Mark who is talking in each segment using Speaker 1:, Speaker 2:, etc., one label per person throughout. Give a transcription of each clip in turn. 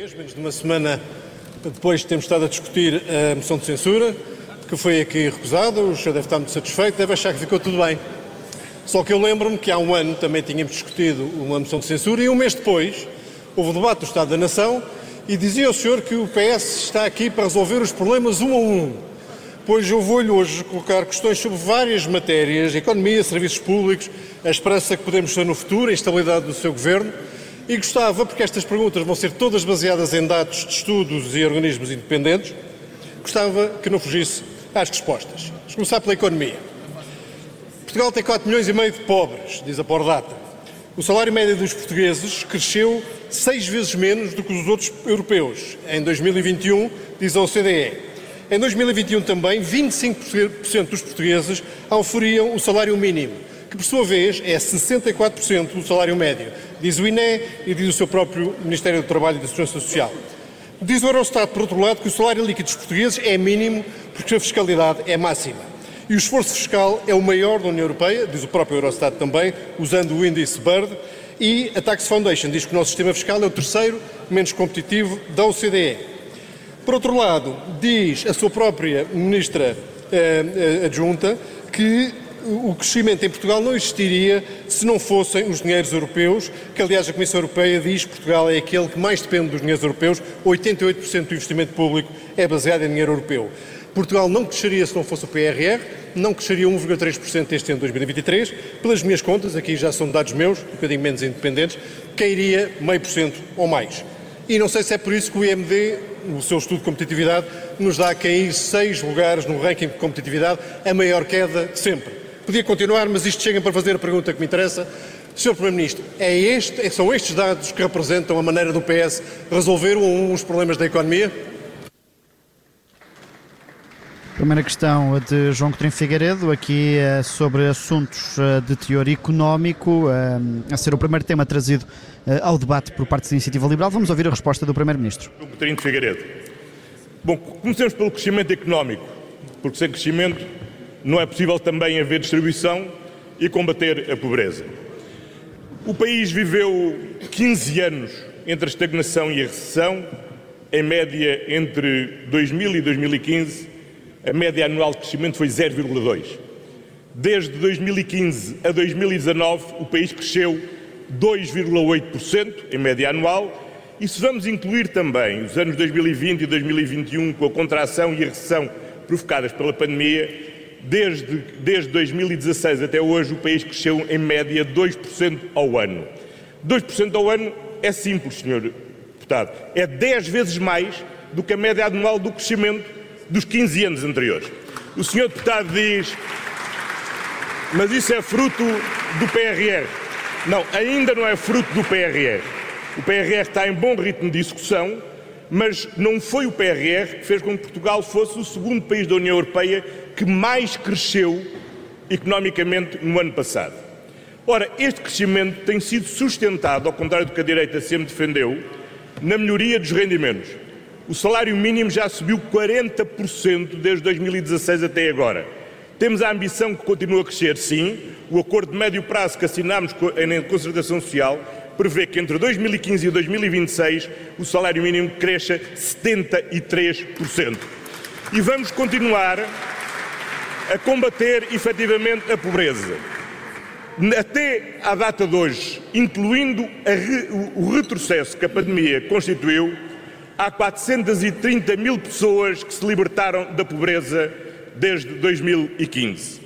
Speaker 1: Menos de uma semana depois de termos estado a discutir a moção de censura, que foi aqui recusada, o senhor deve estar muito satisfeito, deve achar que ficou tudo bem. Só que eu lembro-me que há um ano também tínhamos discutido uma moção de censura e um mês depois houve o debate do Estado da Nação e dizia o senhor que o PS está aqui para resolver os problemas um a um. Pois eu vou-lhe hoje colocar questões sobre várias matérias, economia, serviços públicos, a esperança que podemos ter no futuro, a estabilidade do seu governo. E gostava, porque estas perguntas vão ser todas baseadas em dados de estudos e organismos independentes, gostava que não fugisse às respostas. Vamos começar pela economia. Portugal tem 4 milhões e meio de pobres, diz a Pordata. O salário médio dos portugueses cresceu seis vezes menos do que os outros europeus em 2021, diz a OCDE. Em 2021 também, 25% dos portugueses auferiam o salário mínimo, que por sua vez é 64% do salário médio, diz o INE e diz o seu próprio Ministério do Trabalho e da Segurança Social. Diz o Eurostat, por outro lado, que o salário líquido dos portugueses é mínimo porque a fiscalidade é máxima. E o esforço fiscal é o maior da União Europeia, diz o próprio Eurostat também, usando o índice BIRD, e a Tax Foundation diz que o nosso sistema fiscal é o terceiro menos competitivo da OCDE. Por outro lado, diz a sua própria ministra eh, eh, adjunta que o crescimento em Portugal não existiria se não fossem os dinheiros europeus, que aliás a Comissão Europeia diz que Portugal é aquele que mais depende dos dinheiros europeus, 88% do investimento público é baseado em dinheiro europeu. Portugal não cresceria se não fosse o PRR, não cresceria 1,3% este ano de 2023. Pelas minhas contas, aqui já são dados meus, um bocadinho menos independentes, cairia meio por cento ou mais. E não sei se é por isso que o IMD, o seu estudo de competitividade, nos dá a cair seis lugares no ranking de competitividade, a maior queda de sempre. Podia continuar, mas isto chega para fazer a pergunta que me interessa. Sr. Primeiro-Ministro, é este, são estes dados que representam a maneira do PS resolver um os problemas da economia?
Speaker 2: Primeira questão de João Coutinho Figueiredo, aqui eh, sobre assuntos eh, de teor económico, eh, a ser o primeiro tema trazido ao debate por parte da Iniciativa Liberal. Vamos ouvir a resposta do Primeiro-Ministro.
Speaker 3: João Coutinho Figueiredo. Bom, comecemos pelo crescimento económico, porque sem crescimento não é possível também haver distribuição e combater a pobreza. O país viveu 15 anos entre a estagnação e a recessão, em média entre 2000 e 2015 a média anual de crescimento foi 0,2. Desde 2015 a 2019, o país cresceu 2,8% em média anual. E se vamos incluir também os anos 2020 e 2021, com a contração e a recessão provocadas pela pandemia, desde, desde 2016 até hoje, o país cresceu em média 2% ao ano. 2% ao ano é simples, senhor deputado. É 10 vezes mais do que a média anual do crescimento dos 15 anos anteriores. O senhor deputado diz, mas isso é fruto do PRR. Não, ainda não é fruto do PRR. O PRR está em bom ritmo de execução, mas não foi o PRR que fez com que Portugal fosse o segundo país da União Europeia que mais cresceu economicamente no ano passado. Ora, este crescimento tem sido sustentado, ao contrário do que a direita sempre defendeu, na melhoria dos rendimentos. O salário mínimo já subiu 40% desde 2016 até agora. Temos a ambição que continue a crescer, sim. O acordo de médio prazo que assinámos em concertação social prevê que entre 2015 e 2026 o salário mínimo cresça 73%. E vamos continuar a combater efetivamente a pobreza. Até à data de hoje, incluindo re, o retrocesso que a pandemia constituiu, há 430 mil pessoas que se libertaram da pobreza desde 2015.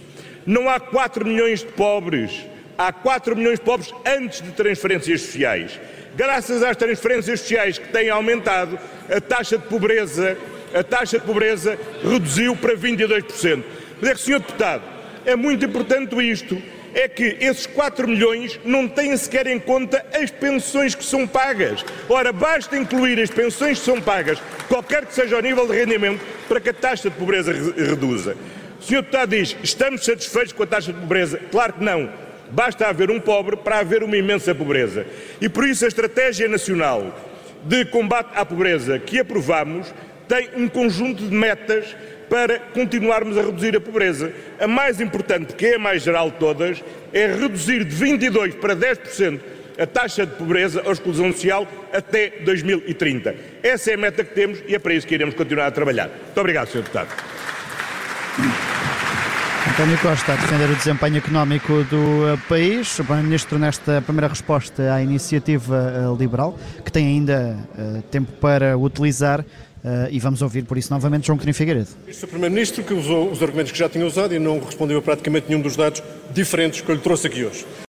Speaker 3: Não há 4 milhões de pobres, há 4 milhões de pobres antes de transferências sociais. Graças às transferências sociais que têm aumentado, a taxa de pobreza, a taxa de pobreza reduziu para 22%. Mas é que, Sr. Deputado, é muito importante isto é que esses 4 milhões não têm sequer em conta as pensões que são pagas. Ora, basta incluir as pensões que são pagas, qualquer que seja o nível de rendimento, para que a taxa de pobreza reduza. O Sr. Deputado diz, estamos satisfeitos com a taxa de pobreza? Claro que não. Basta haver um pobre para haver uma imensa pobreza. E por isso a Estratégia Nacional de Combate à Pobreza que aprovamos tem um conjunto de metas para continuarmos a reduzir a pobreza. A mais importante, que é a mais geral de todas, é reduzir de 22% para 10% a taxa de pobreza ou exclusão social até 2030. Essa é a meta que temos e é para isso que iremos continuar a trabalhar. Muito obrigado, Sr. Deputado.
Speaker 2: António Costa a defender o desempenho económico do uh, país. O Primeiro-Ministro, nesta primeira resposta à iniciativa uh, liberal, que tem ainda uh, tempo para utilizar, e vamos ouvir por isso novamente João Coutinho Figueiredo.
Speaker 1: Este o Primeiro-Ministro que usou os argumentos que já tinha usado e não respondeu a praticamente nenhum dos dados diferentes que eu lhe trouxe aqui hoje.